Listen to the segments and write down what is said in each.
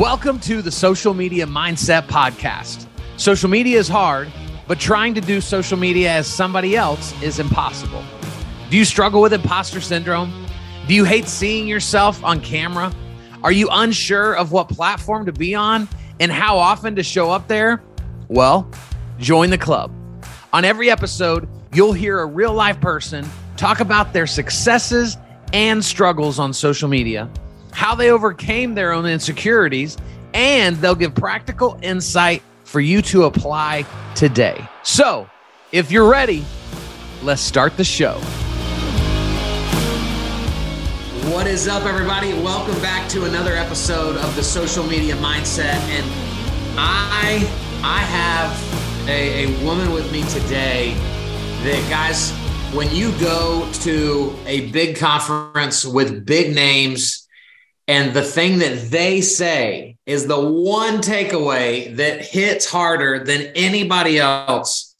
Welcome to the Social Media Mindset Podcast. Social media is hard, but trying to do social media as somebody else is impossible. Do you struggle with imposter syndrome? Do you hate seeing yourself on camera? Are you unsure of what platform to be on and how often to show up there? Well, join the club. On every episode, you'll hear a real life person talk about their successes and struggles on social media, how they overcame their own insecurities, and they'll give practical insight for you to apply today. So, if you're ready, let's start the show. What is up, everybody? Welcome back to another episode of the Social Media Mindset. And I, I have a, a woman with me today that, guys, when you go to a big conference with big names and the thing that they say is the one takeaway that hits harder than anybody else.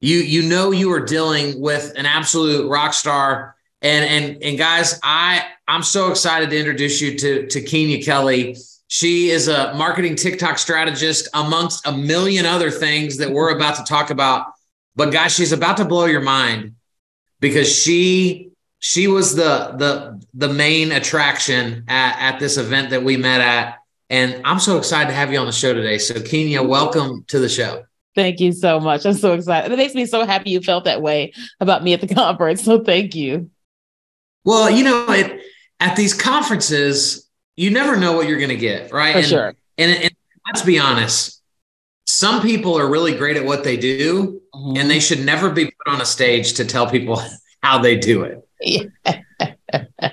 You you know you are dealing with an absolute rock star. And and and guys i i'm so excited to introduce you to to Keenya Kelly. She is a marketing tiktok strategist amongst a million other things that we're about to talk about. But guys she's about to blow your mind because she she was the the the main attraction at, at this event that we met at. And i'm so excited to have you on the show today. So Keenya welcome to the show. Thank you so much. I'm so excited. It makes me so happy you felt that way about me at the conference. So thank you. Well you know it, at these conferences you never know what you're going to get right? For and, sure. and, and let's be honest some people are really great at what they do Mhm. and they should never be put on a stage to tell people how they do it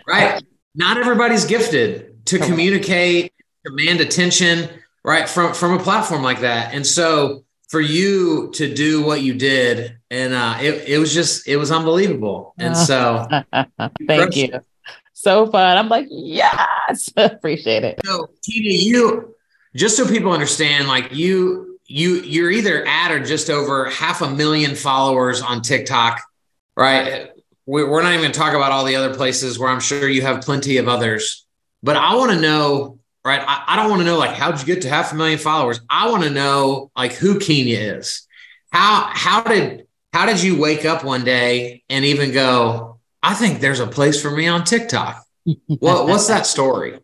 right. Not everybody's gifted to communicate command attention right from from a platform like that. And so for you to do what you did and uh it, it was just it was unbelievable. And so thank you. So fun. I'm like yes appreciate it. So Keenya you just so people understand like you you you're either at or just over half a million followers on tiktok right we're not even going to talk about all the other places where i'm sure you have plenty of others. But i want to know right i, I don't want to know like how'd you get to half a million followers? I want to know like who Keenya is. How how did how did you wake up one day and even go i think there's a place for me on tiktok. What, what's that story?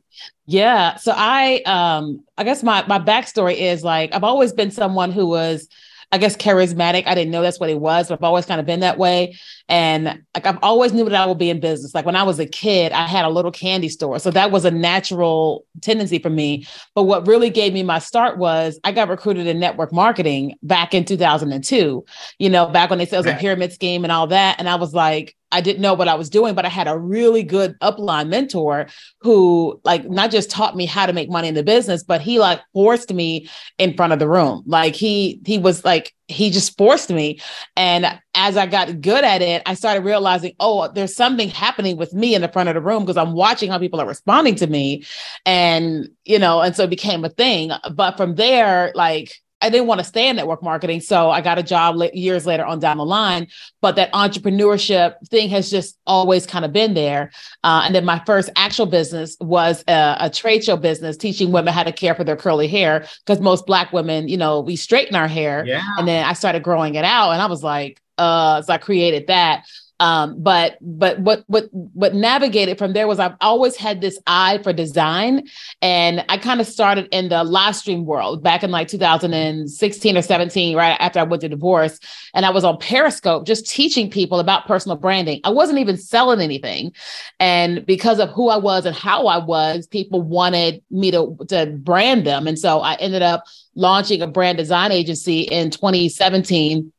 Yeah. So I um I guess my my backstory is like I've always been someone who was I guess charismatic. I didn't know that's what it was, but I've always kind of been that way. And like I've always knew that I would be in business. Like when I was a kid, I had a little candy store. So that was a natural tendency for me. But what really gave me my start was I got recruited in network marketing back in 2002, you know, back when they said it was a pyramid scheme and all that. And I was like, I didn't know what I was doing, but I had a really good upline mentor who like not just taught me how to make money in the business, but he like forced me in front of the room. Like he he was like he just forced me. And as I got good at it, I started realizing, oh, there's something happening with me in the front of the room because I'm watching how people are responding to me. And, you know, and so it became a thing. But from there, like I didn't want to stay in network marketing. So I got a job years later on down the line. But that entrepreneurship thing has just always kind of been there. Uh, and then my first actual business was a, a trade show business teaching women how to care for their curly hair because most Black women, you know, we straighten our hair. yeah And then I started growing it out and I was like, uh, so I created that. Um, but but what what what navigated from there was I've always had this eye for design. And I kind of started in the live stream world back in like 2016 or 17, right after I went to divorce. And I was on Periscope just teaching people about personal branding. I wasn't even selling anything. And because of who I was and how I was, people wanted me to, to brand them. And so I ended up launching a brand design agency in 2017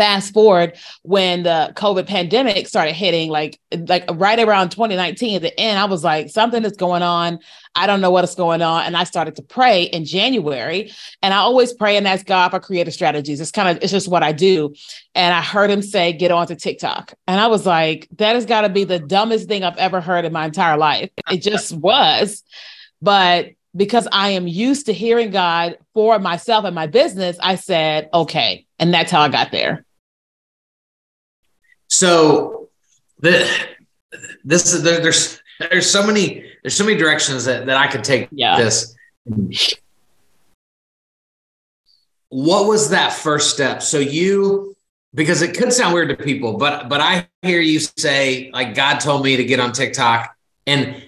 fast forward when the covid pandemic started hitting like like right around 2019 at the end i was like something is going on. I don't know what is going on. And i started to pray in january. And i always pray and ask god for creative strategies. It's kind of it's just what i do. And i heard him say get onto tiktok. And i was like that has got to be the dumbest thing i've ever heard in my entire life. It just was. But because I am used to hearing God for myself and my business, I said, okay. And that's how I got there. So the this is there, there's there's so many there's so many directions that, that I could take Yeah. this. What was that first step? So you because it could sound weird to people, but but I hear you say like God told me to get on TikTok and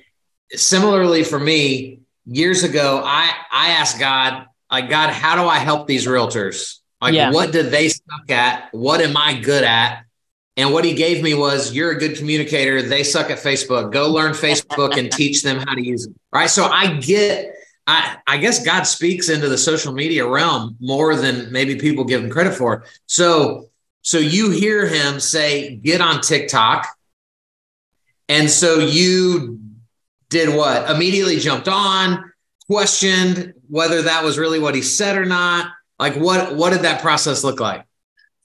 similarly for me years ago I I asked God like God how do I help these realtors? Like yeah. what did they suck at? What am I good at? And what he gave me was, you're a good communicator. They suck at Facebook. Go learn Facebook and teach them how to use it. Right. So I get, I, I guess God speaks into the social media realm more than maybe people give him credit for. So, so you hear him say, get on TikTok. And so you did what? Immediately jumped on, questioned whether that was really what he said or not. Like what, what did that process look like?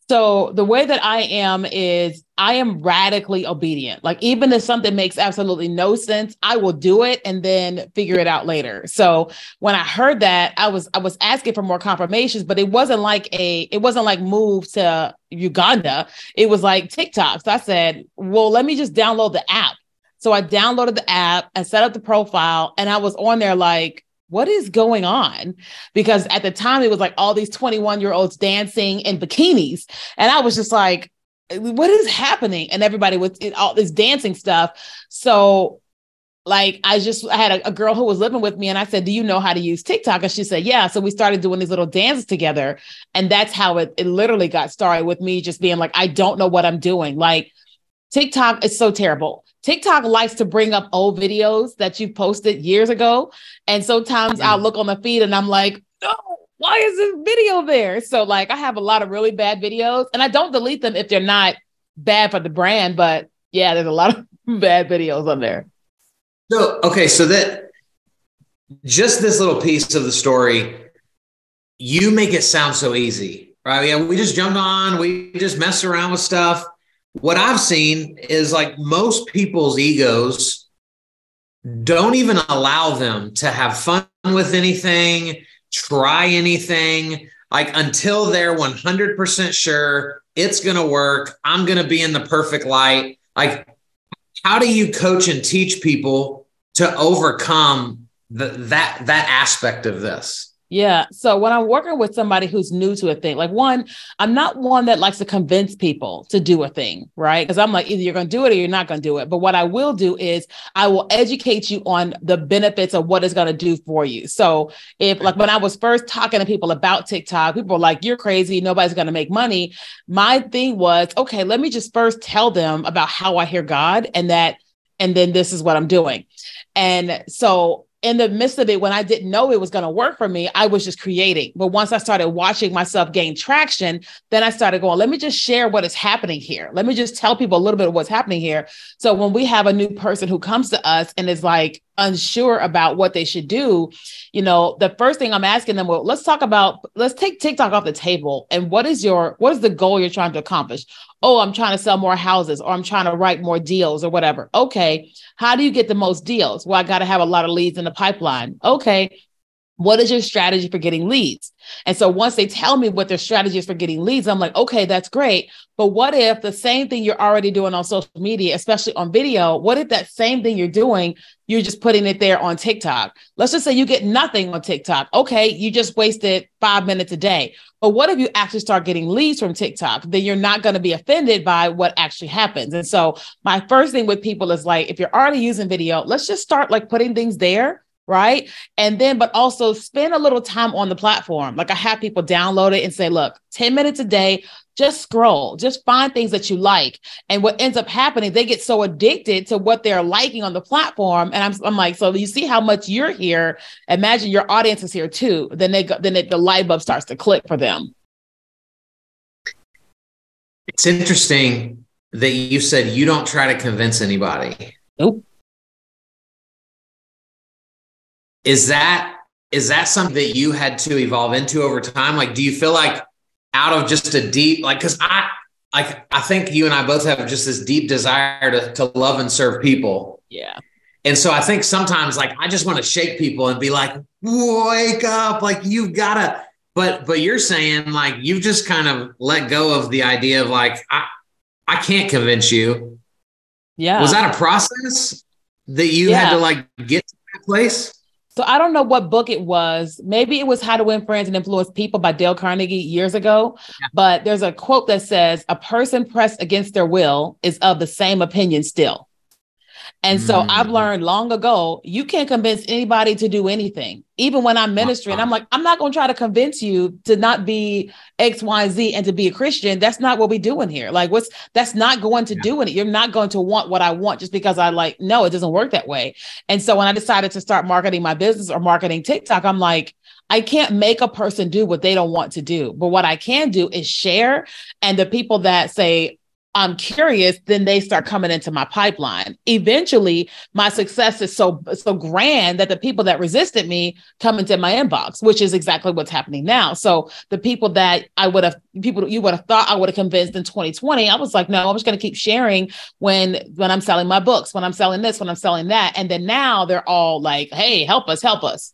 So the way that I am is I am radically obedient. Like even if something makes absolutely no sense, I will do it and then figure it out later. So when I heard that, I was I was asking for more confirmations, but it wasn't like a it wasn't like move to Uganda. It was like TikTok. So I said, "Well, let me just download the app." So I downloaded the app, I set up the profile, and I was on there like what is going on? Because at the time it was like all these 21 year olds dancing in bikinis. And I was just like, what is happening? And everybody was all this dancing stuff. So like I just I had a, a, girl who was living with me and I said, Do you know how to use TikTok? And she said, Yeah. So we started doing these little dances together. And that's how it, it literally got started with me just being like, I don't know what I'm doing. Like TikTok is so terrible. TikTok likes to bring up old videos that you posted years ago. And sometimes I'll mm-hmm. look on the feed and I'm like, no, why is this video there? So, like, I have a lot of really bad videos and I don't delete them if they're not bad for the brand. But yeah, there's a lot of bad videos on there. So, okay. So, that just this little piece of the story, you make it sound so easy, right? Yeah, we just jumped on, we just messed around with stuff what I've seen is like most people's egos don't even allow them to have fun with anything, try anything, like until they're 100% sure it's going to work. I'm going to be in the perfect light. Like, how do you coach and teach people to overcome the, that that aspect of this? Yeah. So when I'm working with somebody who's new to a thing, like one, I'm not one that likes to convince people to do a thing, right? Because I'm like, either you're going to do it or you're not going to do it. But what I will do is I will educate you on the benefits of what it's going to do for you. So if, like, when I was first talking to people about TikTok, people were like, you're crazy. Nobody's going to make money. My thing was, okay, let me just first tell them about how I hear God and that, and then this is what I'm doing. And so in the midst of it, when I didn't know it was going to work for me, I was just creating. But once I started watching myself gain traction, then I started going, let me just share what is happening here. Let me just tell people a little bit of what's happening here. So when we have a new person who comes to us and is like unsure about what they should do, you know, the first thing I'm asking them, well, let's talk about, let's take TikTok off the table. And what is your, what is the goal you're trying to accomplish? oh, I'm trying to sell more houses or I'm trying to write more deals or whatever. Okay. How do you get the most deals? Well, I got to have a lot of leads in the pipeline. Okay. What is your strategy for getting leads? And so once they tell me what their strategy is for getting leads, I'm like, okay, that's great. But what if the same thing you're already doing on social media, especially on video, what if that same thing you're doing, you're just putting it there on TikTok? Let's just say you get nothing on TikTok. Okay, you just wasted five minutes a day. But what if you actually start getting leads from TikTok? Then you're not going to be offended by what actually happens. And so my first thing with people is like, if you're already using video, let's just start like putting things there right? And then, but also spend a little time on the platform. Like I have people download it and say, look, 10 minutes a day, just scroll, just find things that you like. And what ends up happening, they get so addicted to what they're liking on the platform. And I'm, I'm like, so you see how much you're here. Imagine your audience is here too. Then they go, then it, the light bulb starts to click for them. It's interesting that you said you don't try to convince anybody. Nope. Is that is that something that you had to evolve into over time? Like do you feel like out of just a deep like because i like i think you and i both have just this deep desire to, to love and serve people. Yeah. And so i think sometimes like i just want to shake people and be like wake up like you've gotta but but you're saying like you've just kind of let go of the idea of like i i can't convince you. Yeah. Was that a process that you yeah. had to like get to that place So I don't know what book it was. Maybe it was How to Win Friends and Influence People by Dale Carnegie years ago. Yeah. But there's a quote that says, A person pressed against their will is of the same opinion still. And so mm. I've learned long ago, you can't convince anybody to do anything. Even when I'm ministering, I'm like, I'm not going to try to convince you to not be X, Y, Z and to be a Christian. That's not what we're doing here. Like, what's that's not going to yeah. do it. You're not going to want what I want just because I like, no, it doesn't work that way. And so when I decided to start marketing my business or marketing TikTok, I'm like, I can't make a person do what they don't want to do. But what I can do is share. And the people that say, I'm curious, then they start coming into my pipeline. Eventually, my success is so so grand that the people that resisted me come into my inbox, which is exactly what's happening now. So the people that I would have people you would have thought I would have convinced in 2020, I was like, no, I'm just going to keep sharing when when I'm selling my books, when I'm selling this, when I'm selling that, and then now they're all like, hey, help us, help us.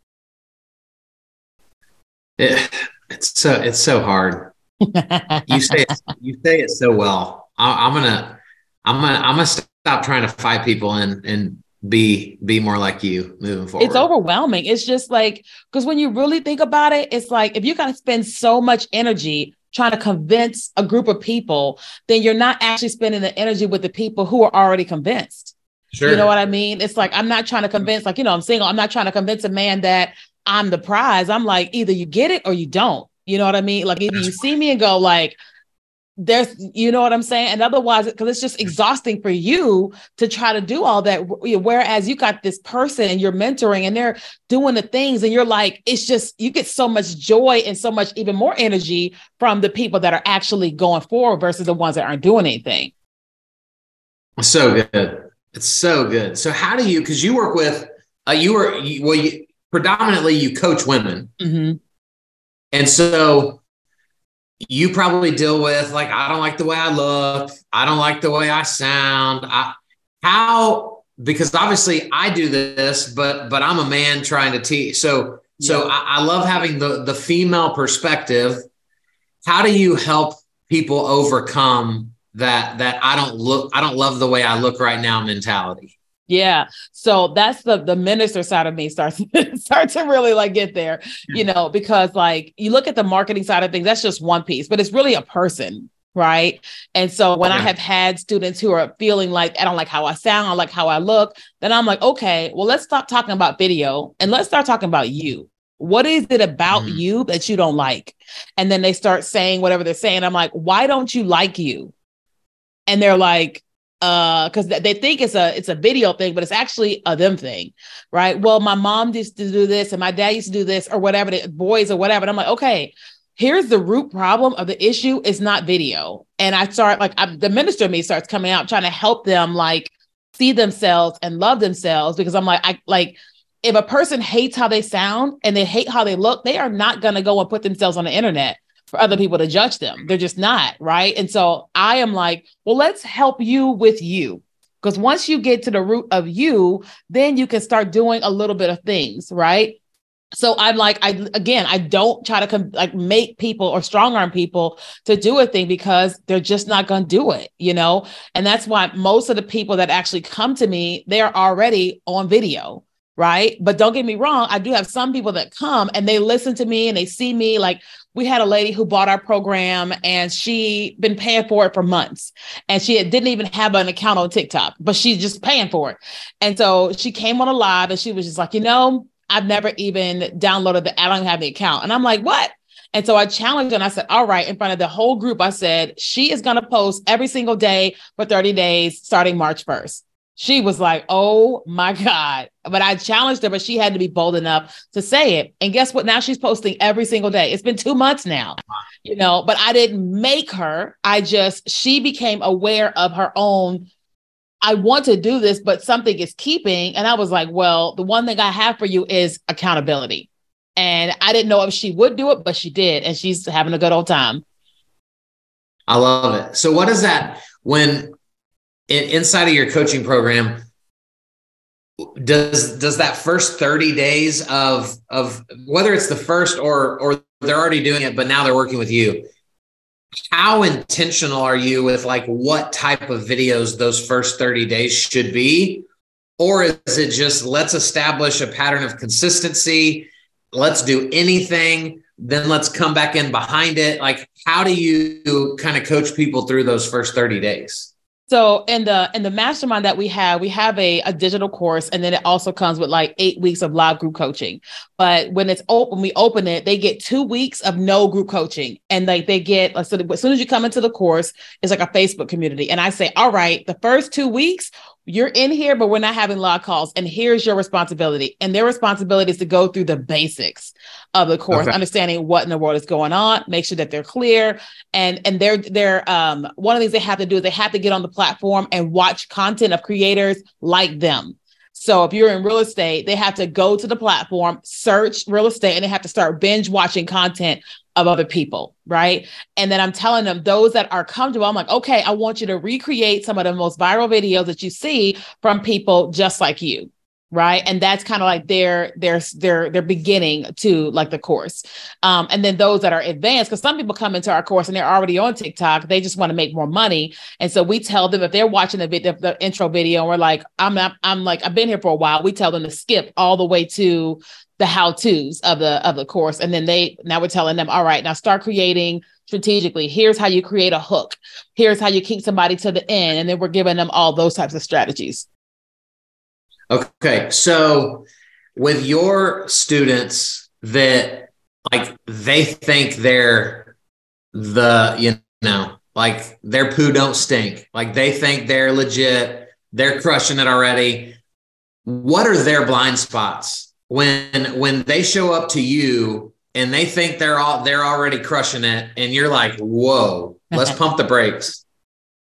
It, it's so it's so hard. you say it, you say it so well I, am gonna I'm gonna I'm gonna stop trying to fight people and and be be more like you moving forward. It's overwhelming. It's just like because when you really think about it, it's like if you gotta spend so much energy trying to convince a group of people, then you're not actually spending the energy with the people who are already convinced. Sure. You know what I mean? It's like I'm not trying to convince, like, you know, I'm single. I'm not trying to convince a man that I'm the prize. I'm like, either you get it or you don't. You know what I mean? Like either you see me and go, like, there's you know what i'm saying? And otherwise because it's just exhausting for you to try to do all that. Whereas you got this person and you're mentoring and they're doing the things and you're like it's just you get so much joy and so much even more energy from the people that are actually going forward versus the ones that aren't doing anything. So good. It's so good. So how do you because you work with uh, you were you, well you, predominantly you coach women. Mm-hmm. and so you probably deal with like I don't like the way I look, I don't like the way I sound. I, how because obviously I do this, but but I'm a man trying to teach. So yeah. so I, I love having the the female perspective. How do you help people overcome that that I don't look I don't love the way I look right now mentality? Yeah. So that's the the minister side of me starts start to really like get there, you know, because like you look at the marketing side of things, that's just one piece, but it's really a person, right? And so when yeah. I have had students who are feeling like I don't like how I sound, I like how I look, then I'm like, okay, well, let's stop talking about video and let's start talking about you. What is it about mm-hmm. you that you don't like? And then they start saying whatever they're saying. I'm like, why don't you like you? And they're like, uh because they think it's a it's a video thing but it's actually a them thing right? Well my mom used to do this and my dad used to do this or whatever the boys or whatever. And i'm like okay here's the root problem of the issue. Is not video. And i start like I'm, the minister me starts coming out trying to help them like see themselves and love themselves because i'm like i like if a person hates how they sound and they hate how they look they are not going to go and put themselves on the internet for other people to judge them. They're just not, right? And so I am like, well, let's help you with you. Because once you get to the root of you, then you can start doing a little bit of things, right? So I'm like, I again, I don't try to com- like make people or strong arm people to do a thing because they're just not going to do it, you know. And that's why most of the people that actually come to me, they're already on video right? But don't get me wrong, I do have some people that come and they listen to me and they see me like we had a lady who bought our program and she been paying for it for months and she didn't even have an account on TikTok, but she's just paying for it. And so she came on a live and she was just like, you know, I've never even downloaded the, I don't have the account. And I'm like, what? And so I challenged her and I said, all right, in front of the whole group, I said, she is going to post every single day for 30 days starting March 1st she was like, oh my God. But I challenged her, but she had to be bold enough to say it. And guess what? Now she's posting every single day. It's been two months now, you know, but I didn't make her. I just, she became aware of her own. I want to do this, but something is keeping. And I was like, well, the one thing I have for you is accountability. And I didn't know if she would do it, but she did. And she's having a good old time. I love it. So, what is that when in, inside of your coaching program does does that first 30 days of of whether it's the first or or they're already doing it but now they're working with you how intentional are you with like what type of videos those first 30 days should be Or is it just let's establish a pattern of consistency? Let's do anything, then let's come back in behind it. Like, how do you kind of coach people through those first 30 days? So in the in the mastermind that we have, we have a, a digital course, and then it also comes with like eight weeks of live group coaching. But when it's open, we open it, they get two weeks of no group coaching, and like they get so as soon as you come into the course, it's like a Facebook community. And I say, all right, the first two weeks you're in here, but we're not having log calls. And here's your responsibility. And their responsibility is to go through the basics of the course, okay. understanding what in the world is going on, make sure that they're clear. And and they're they're um one of the things they have to do is they have to get on the platform and watch content of creators like them. So if you're in real estate, they have to go to the platform, search real estate, and they have to start binge watching content of other people, right? And then I'm telling them those that are comfortable, I'm like, okay, I want you to recreate some of the most viral videos that you see from people just like you. Right. And that's kind of like their their their their beginning to like the course. Um, and then those that are advanced, because some people come into our course and they're already on TikTok, they just want to make more money. And so we tell them if they're watching the video, the intro video, and we're like, I'm not, I'm like, I've been here for a while. We tell them to skip all the way to the how to's of the of the course. And then they now we're telling them all right now start creating strategically. Here's how you create a hook. Here's how you keep somebody to the end. And then we're giving them all those types of strategies. Okay. So with your students that like they think they're the you know like their poo don't stink like they think they're legit they're crushing it already what are their blind spots when when they show up to you and they think they're all they're already crushing it and you're like whoa let's pump the brakes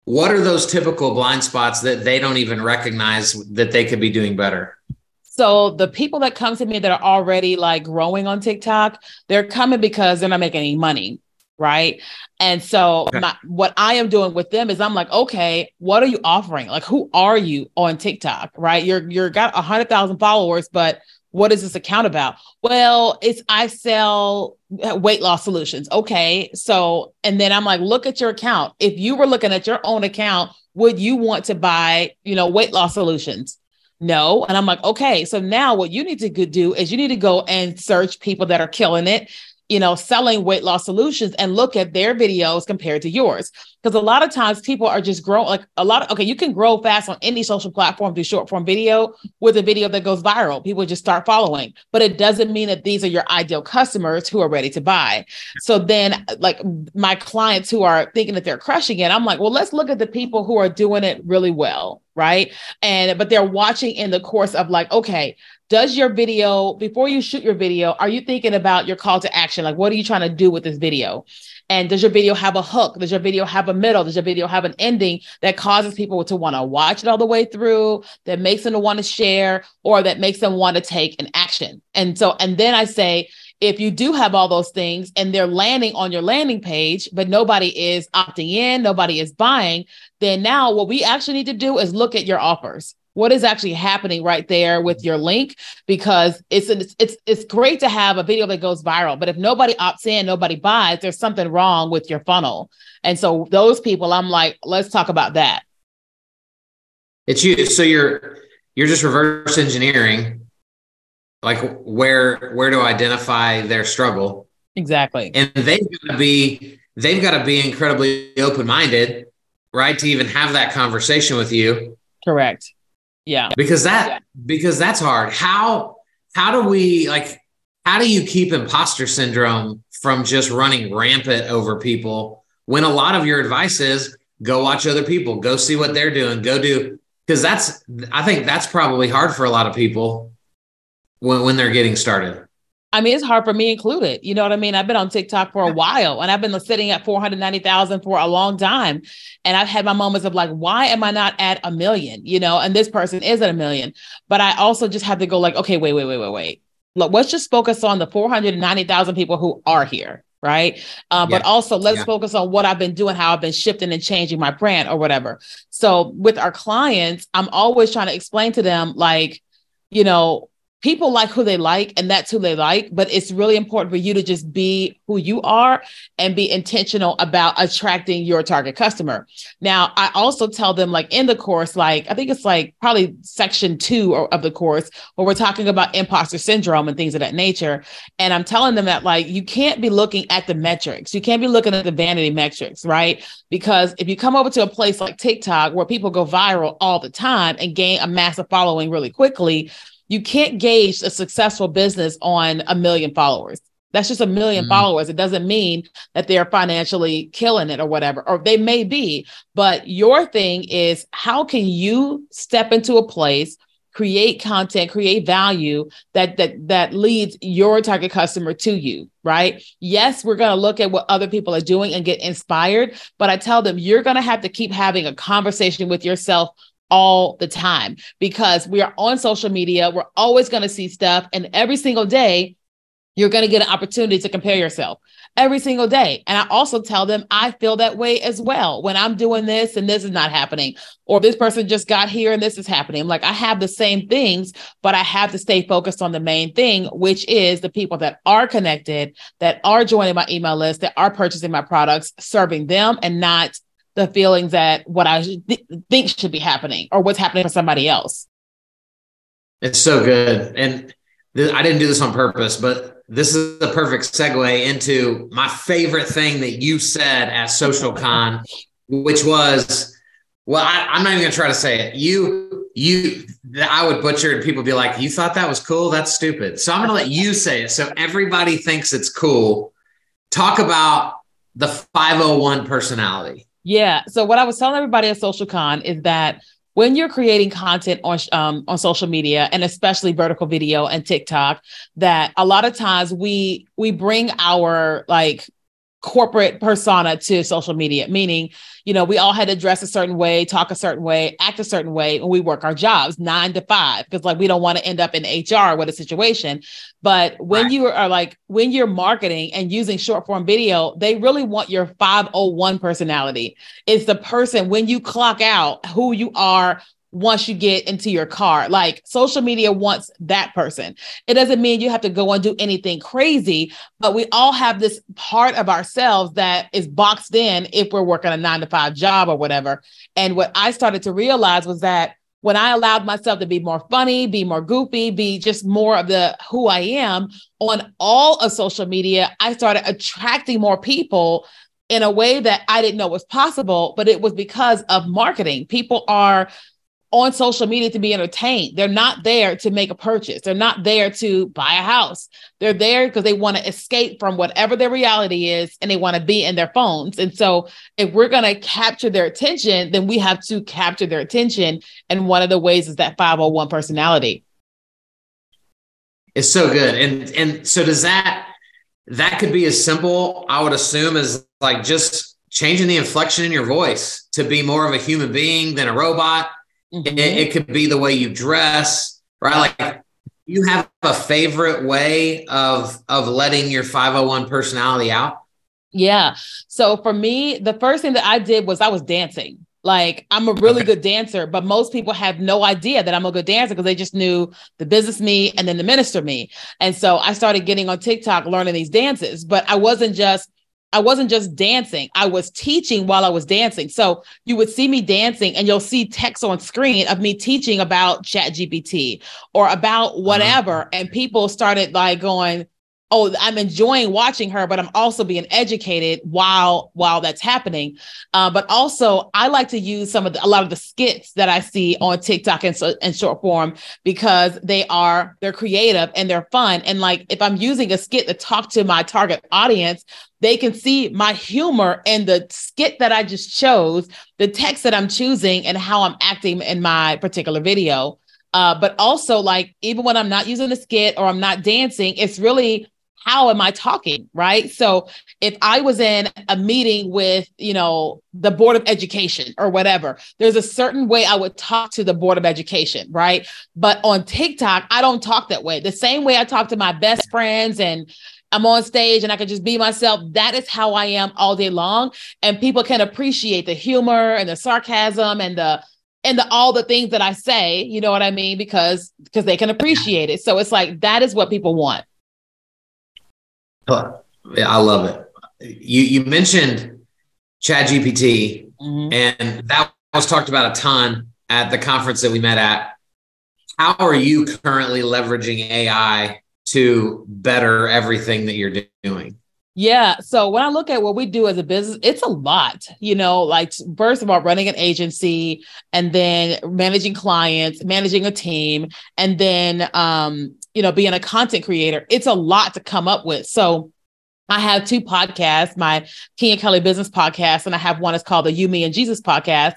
what are those typical blind spots that they don't even recognize that they could be doing better so the people that come to me that are already like growing on TikTok, they're coming because they're not making any money, right? And so okay. my, what I am doing with them is I'm like, okay, what are you offering? Like, who are you on TikTok, right? You're you're got a hundred thousand followers, but what is this account about? Well, it's I sell weight loss solutions. Okay. So, and then I'm like, look at your account. If you were looking at your own account, would you want to buy, you know, weight loss solutions? No. And I'm like, okay. So now what you need to do is you need to go and search people that are killing it you know, selling weight loss solutions and look at their videos compared to yours. Because a lot of times people are just growing like a lot of okay, you can grow fast on any social platform, do short form video with a video that goes viral. People just start following, but it doesn't mean that these are your ideal customers who are ready to buy. So then, like my clients who are thinking that they're crushing it, I'm like, well, let's look at the people who are doing it really well right and but they're watching in the course of like okay does your video before you shoot your video are you thinking about your call to action? Like what are you trying to do with this video? And does your video have a hook? Does your video have a middle? Does your video have an ending that causes people to want to watch it all the way through that makes them to want to share or that makes them want to take an action? And so and then i say if you do have all those things and they're landing on your landing page, but nobody is opting in, nobody is buying, then now what we actually need to do is look at your offers what is actually happening right there with your link because it's it's it's, great to have a video that goes viral but if nobody opts in nobody buys there's something wrong with your funnel. And so those people i'm like let's talk about that. It's you. So you're you're just reverse engineering like where where to identify their struggle. Exactly. And they've got to be they've got to be incredibly open-minded right to even have that conversation with you. Correct yeah. Because that yeah. because that's hard. How how do we like how do you keep imposter syndrome from just running rampant over people when a lot of your advice is go watch other people, go see what they're doing, go do because that's I think that's probably hard for a lot of people when when they're getting started. I mean, it's hard for me included. You know what I mean? I've been on TikTok for a while and I've been sitting at 490,000 for a long time. And I've had my moments of like, why am I not at a million? You know, and this person is at a million. But I also just have to go like, okay, wait, wait, wait, wait, wait. Look, let's just focus on the 490,000 people who are here. Right. Um, yeah. But also let's yeah. focus on what I've been doing, how I've been shifting and changing my brand or whatever. So with our clients, I'm always trying to explain to them, like, you know, people like who they like and that's who they like but it's really important for you to just be who you are and be intentional about attracting your target customer. Now i also tell them like in the course like i think it's like probably section two of the course where we're talking about imposter syndrome and things of that nature. And i'm telling them that like you can't be looking at the metrics. You can't be looking at the vanity metrics right? Because if you come over to a place like tiktok where people go viral all the time and gain a massive following really quickly you can't gauge a successful business on a million followers. That's just a 1000000 mm-hmm. followers. It doesn't mean that they're financially killing it or whatever, or they may be. But your thing is how can you step into a place, create content, create value that that that leads your target customer to you, right? Yes, we're going to look at what other people are doing and get inspired, but I tell them you're going to have to keep having a conversation with yourself all the time because we are on social media. We're always going to see stuff. And every single day, you're going to get an opportunity to compare yourself every single day. And I also tell them I feel that way as well when I'm doing this and this is not happening, or this person just got here and this is happening. Like I have the same things, but I have to stay focused on the main thing, which is the people that are connected, that are joining my email list, that are purchasing my products, serving them and not the feelings that what I th- think should be happening or what's happening for somebody else. It's so good. And th- I didn't do this on purpose, but this is the perfect segue into my favorite thing that you said at SocialCon, which was, well, I, am not even going to try to say it. You, you, I would butcher and people be like, you thought that was cool? That's stupid. So I'm going to let you say it. So everybody thinks it's cool. Talk about the 501 personality. Yeah. So what I was telling everybody at SocialCon is that when you're creating content on um, on social media and especially vertical video and TikTok, that a lot of times we we bring our like corporate persona to social media, meaning, you know, we all had to dress a certain way, talk a certain way, act a certain way when we work our jobs nine to five, because like we don't want to end up in HR with a situation. But when right. you are like, when you're marketing and using short form video, they really want your 501 personality. It's the person when you clock out who you are once you get into your car. Like social media wants that person. It doesn't mean you have to go and do anything crazy, but we all have this part of ourselves that is boxed in if we're working a nine to five job or whatever. And what I started to realize was that when I allowed myself to be more funny, be more goofy, be just more of the who I am on all of social media, I started attracting more people in a way that I didn't know was possible, but it was because of marketing. People are on social media to be entertained. They're not there to make a purchase. They're not there to buy a house. They're there because they want to escape from whatever their reality is and they want to be in their phones. And so, if we're going to capture their attention, then we have to capture their attention. And one of the ways is that 501 personality. It's so good. And and so does that that could be as simple, I would assume, as like just changing the inflection in your voice to be more of a human being than a robot Mm-hmm. It, it could be the way you dress, right? Like you have a favorite way of of letting your 501 personality out? Yeah. So for me, the first thing that I did was I was dancing. Like I'm a really okay. good dancer, but most people have no idea that I'm a good dancer because they just knew the business me and then the minister me. And so I started getting on TikTok learning these dances, but I wasn't just I wasn't just dancing, I was teaching while I was dancing. So you would see me dancing and you'll see text on screen of me teaching about Chat GPT or about uh-huh. whatever. Uh-huh. And people started like going, oh i'm enjoying watching her but i'm also being educated while while that's happening. Uh, but also i like to use some of the, a lot of the skits that i see on tiktok and, so, and short form because they are they're creative and they're fun. And like if i'm using a skit to talk to my target audience they can see my humor and the skit that i just chose the text that i'm choosing and how i'm acting in my particular video. Uh, but also like even when I'm not using a skit or I'm not dancing, it's really how am I talking? Right. So if I was in a meeting with, you know, the Board of Education or whatever, there's a certain way I would talk to the Board of Education. Right. But on TikTok, I don't talk that way. The same way I talk to my best friends and I'm on stage and I can just be myself. That is how I am all day long. And people can appreciate the humor and the sarcasm and the and the all the things that I say, you know what I mean? Because because they can appreciate it. So it's like that is what people want. Yeah, I love it. You you mentioned Chat GPT, mm-hmm. and that was talked about a ton at the conference that we met at. How are you currently leveraging AI to better everything that you're doing? Yeah. So when I look at what we do as a business, it's a lot, you know, like first of all, running an agency and then managing clients, managing a team, and then, um, you know, being a content creator. It's a lot to come up with. So I have two podcasts, my Keenya Kelly business podcast, and I have one that's called the You, Me, and Jesus podcast.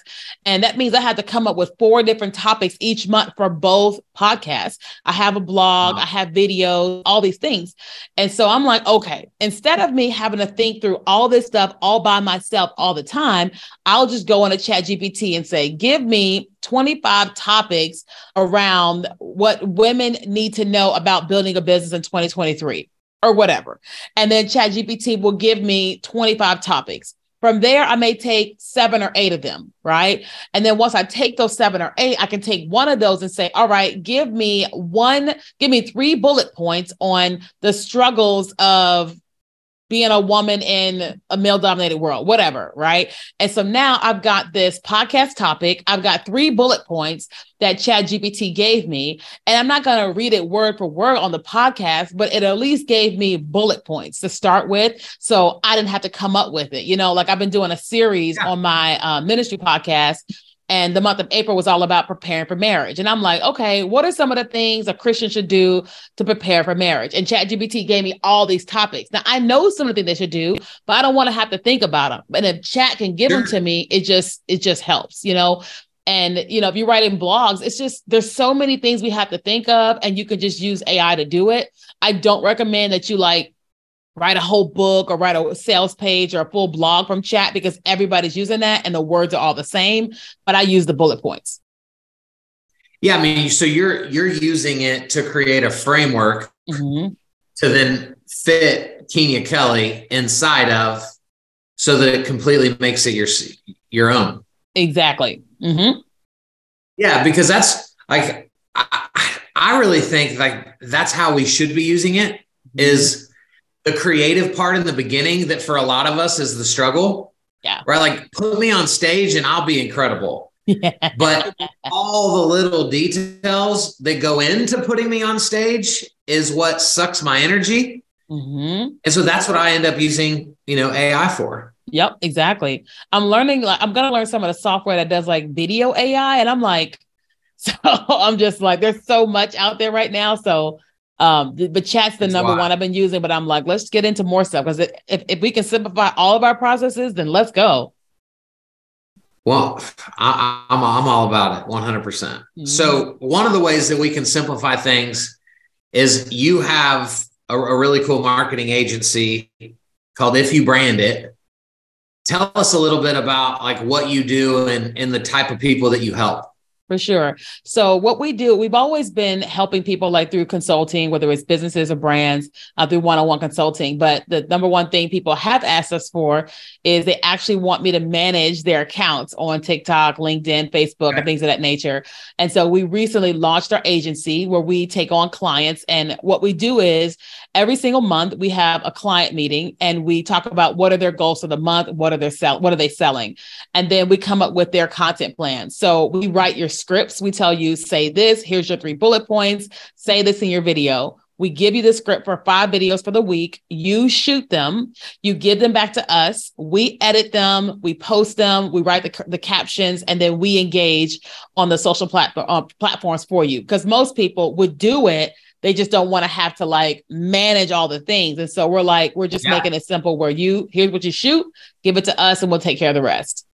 And that means I had to come up with four different topics each month for both podcasts. I have a blog, wow. I have videos, all these things. And so I'm like, okay, instead of me having to think through all this stuff all by myself all the time, I'll just go on a chat GPT and say, give me 25 topics around what women need to know about building a business in 2023 or whatever. And then ChatGPT will give me 25 topics. From there, I may take seven or eight of them, right? And then once I take those seven or eight, I can take one of those and say, all right, give me one, give me three bullet points on the struggles of being a woman in a male dominated world, whatever, right? And so now I've got this podcast topic. I've got three bullet points that Chat GPT gave me. And I'm not going to read it word for word on the podcast, but it at least gave me bullet points to start with. So I didn't have to come up with it. You know, like I've been doing a series yeah. on my uh, ministry podcast and the month of April was all about preparing for marriage. And I'm like, okay, what are some of the things a Christian should do to prepare for marriage? And ChatGPT gave me all these topics. Now I know some of the things they should do, but I don't want to have to think about them. And if chat can give them to me, it just it just helps, you know. And you know, if you're writing blogs, it's just there's so many things we have to think of, and you can just use AI to do it. I don't recommend that you like write a whole book or write a sales page or a full blog from chat because everybody's using that and the words are all the same but i use the bullet points yeah i mean so you're you're using it to create a framework mm-hmm. to then fit Keenya Kelly inside of so that it completely makes it your your own exactly mm-hmm. yeah because that's like I, I really think like that's how we should be using it mm-hmm. is the creative part in the beginning that for a lot of us is the struggle. Yeah. Right. Like put me on stage and I'll be incredible. Yeah. But all the little details that go into putting me on stage is what sucks my energy. Mm-hmm. And so that's what I end up using, you know, AI for. Yep, exactly. I'm learning, like, I'm going to learn some of the software that does like video AI. And I'm like, so I'm just like, there's so much out there right now. So um, but chat's the That's number one I've been using, but I'm like, let's get into more stuff because if, if we can simplify all of our processes, then let's go. Well, I, am I'm, I'm all about it 100%. percent mm hmm So, one of the ways that we can simplify things is you have a, a really cool marketing agency called If You Brand It. Tell us a little bit about like what you do and, and the type of people that you help. For sure. So what we do, we've always been helping people like through consulting, whether it's businesses or brands, uh, through one-on-one consulting. But the number one thing people have asked us for is they actually want me to manage their accounts on TikTok, LinkedIn, Facebook, okay. and things of that nature. And so we recently launched our agency where we take on clients. And what we do is every single month we have a client meeting and we talk about what are their goals for the month, what are their sell, what are they selling, and then we come up with their content plan. So we write your scripts. We tell you, say this, here's your three bullet points, say this in your video. We give you the script for five videos for the week. You shoot them, you give them back to us. We edit them, we post them, we write the, the captions, and then we engage on the social platform, uh, platforms for you. Because most people would do it, they just don't want to have to like manage all the things. And so we're like, we're just yeah. making it simple where you, here's what you shoot, give it to us, and we'll take care of the rest.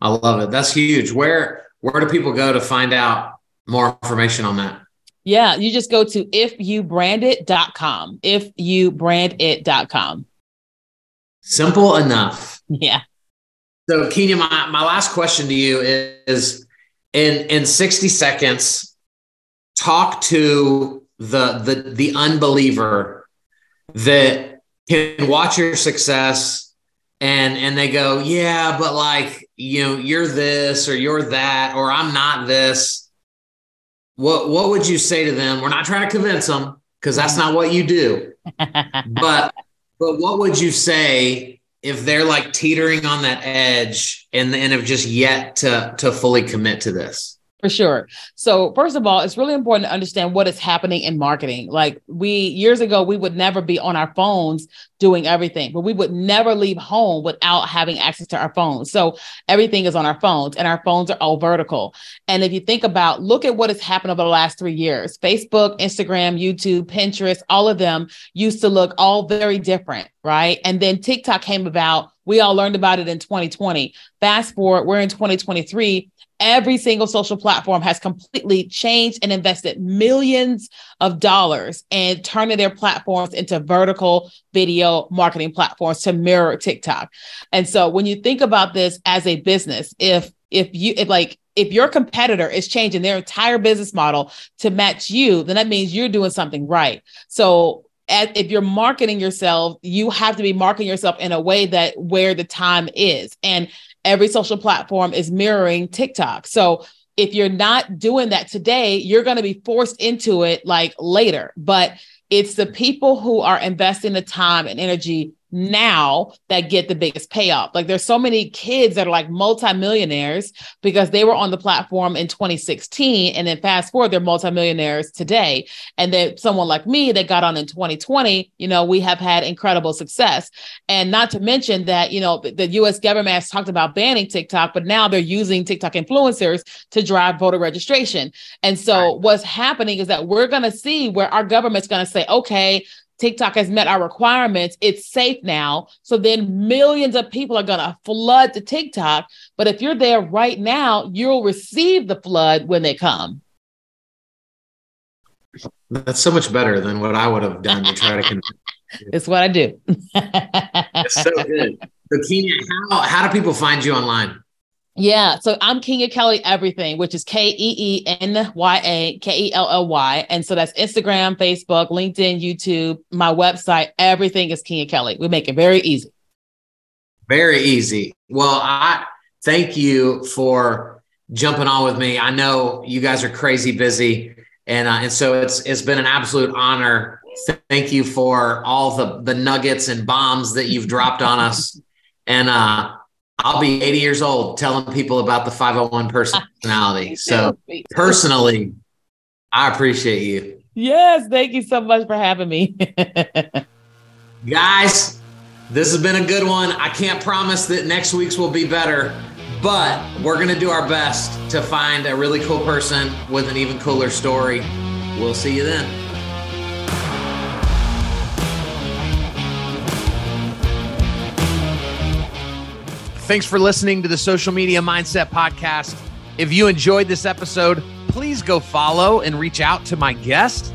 I love it. That's huge. Where where do people go to find out more information on that? Yeah, you just go to ifyoubrandit.com. Ifyoubrandit.com. Simple enough. Yeah. So Keenya, my, my last question to you is in in 60 seconds, talk to the the the unbeliever that can watch your success and and they go, yeah, but like you know, you're this or you're that, or I'm not this, what what would you say to them? We're not trying to convince them because that's not what you do. but but what would you say if they're like teetering on that edge and and have just yet to to fully commit to this? For sure. So, first of all, it's really important to understand what is happening in marketing. Like, we years ago, we would never be on our phones doing everything, but we would never leave home without having access to our phones. So, everything is on our phones, and our phones are all vertical. And if you think about, look at what has happened over the last three years Facebook, Instagram, YouTube, Pinterest, all of them used to look all very different, right? And then TikTok came about. We all learned about it in 2020. Fast forward, we're in 2023 every single social platform has completely changed and invested millions of dollars in turning their platforms into vertical video marketing platforms to mirror TikTok. And so when you think about this as a business, if if you if like if your competitor is changing their entire business model to match you, then that means you're doing something right. So if you're marketing yourself, you have to be marketing yourself in a way that where the time is. And every social platform is mirroring TikTok. So if you're not doing that today, you're going to be forced into it like later. But it's the people who are investing the time and energy now that get the biggest payoff. Like there's so many kids that are like multimillionaires because they were on the platform in 2016 and then fast forward they're multimillionaires today. And then someone like me that got on in 2020, you know, we have had incredible success. And not to mention that, you know, the US government has talked about banning TikTok, but now they're using TikTok influencers to drive voter registration. And so right. what's happening is that we're going to see where our government's going to say, okay, TikTok has met our requirements. It's safe now. So then millions of people are going to flood to TikTok. But if you're there right now, you'll receive the flood when they come. That's so much better than what I would have done to try to. it's what I do. it's so good. So, Keenya, how, how do people find you online? Yeah. So I'm Keenya Kelly Everything, which is K E E N Y A K E L L Y. And so that's Instagram, Facebook, LinkedIn, YouTube, my website. Everything is Keenya Kelly. We make it very easy. Very easy. Well, I thank you for jumping on with me. I know you guys are crazy busy. And, uh, and so it's it's been an absolute honor. Thank you for all the the nuggets and bombs that you've dropped on us. And uh, I'll be 80 years old telling people about the 501 personality. so personally, I appreciate you. Yes, thank you so much for having me. Guys, this has been a good one. I can't promise that next week's will be better, but we're going to do our best to find a really cool person with an even cooler story. We'll see you then. Thanks for listening to the Social Media Mindset Podcast. If you enjoyed this episode, please go follow and reach out to my guest.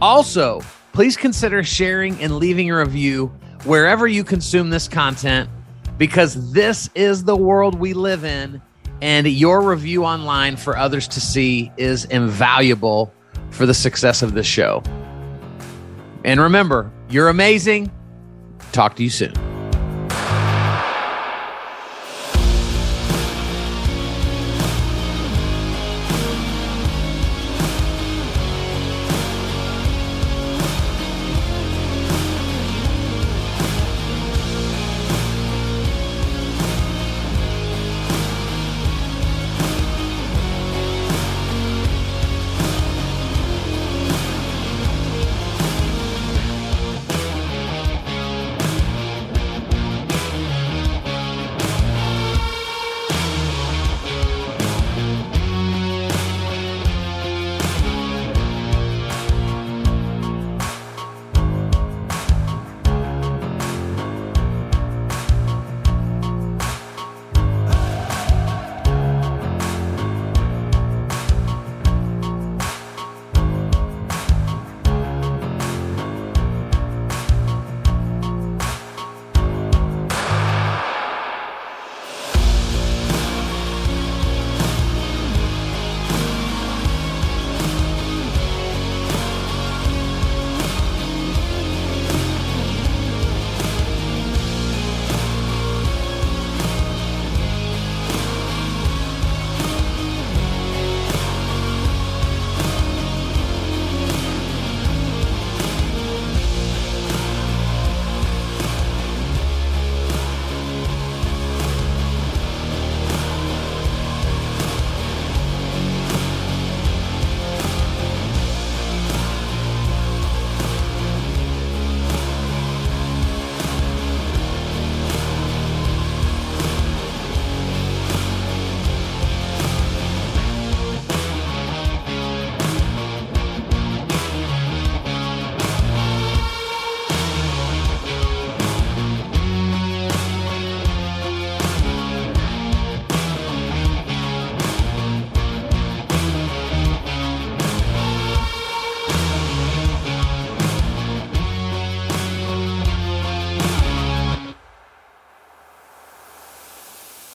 Also, please consider sharing and leaving a review wherever you consume this content because this is the world we live in. And your review online for others to see is invaluable for the success of this show. And remember, you're amazing. Talk to you soon.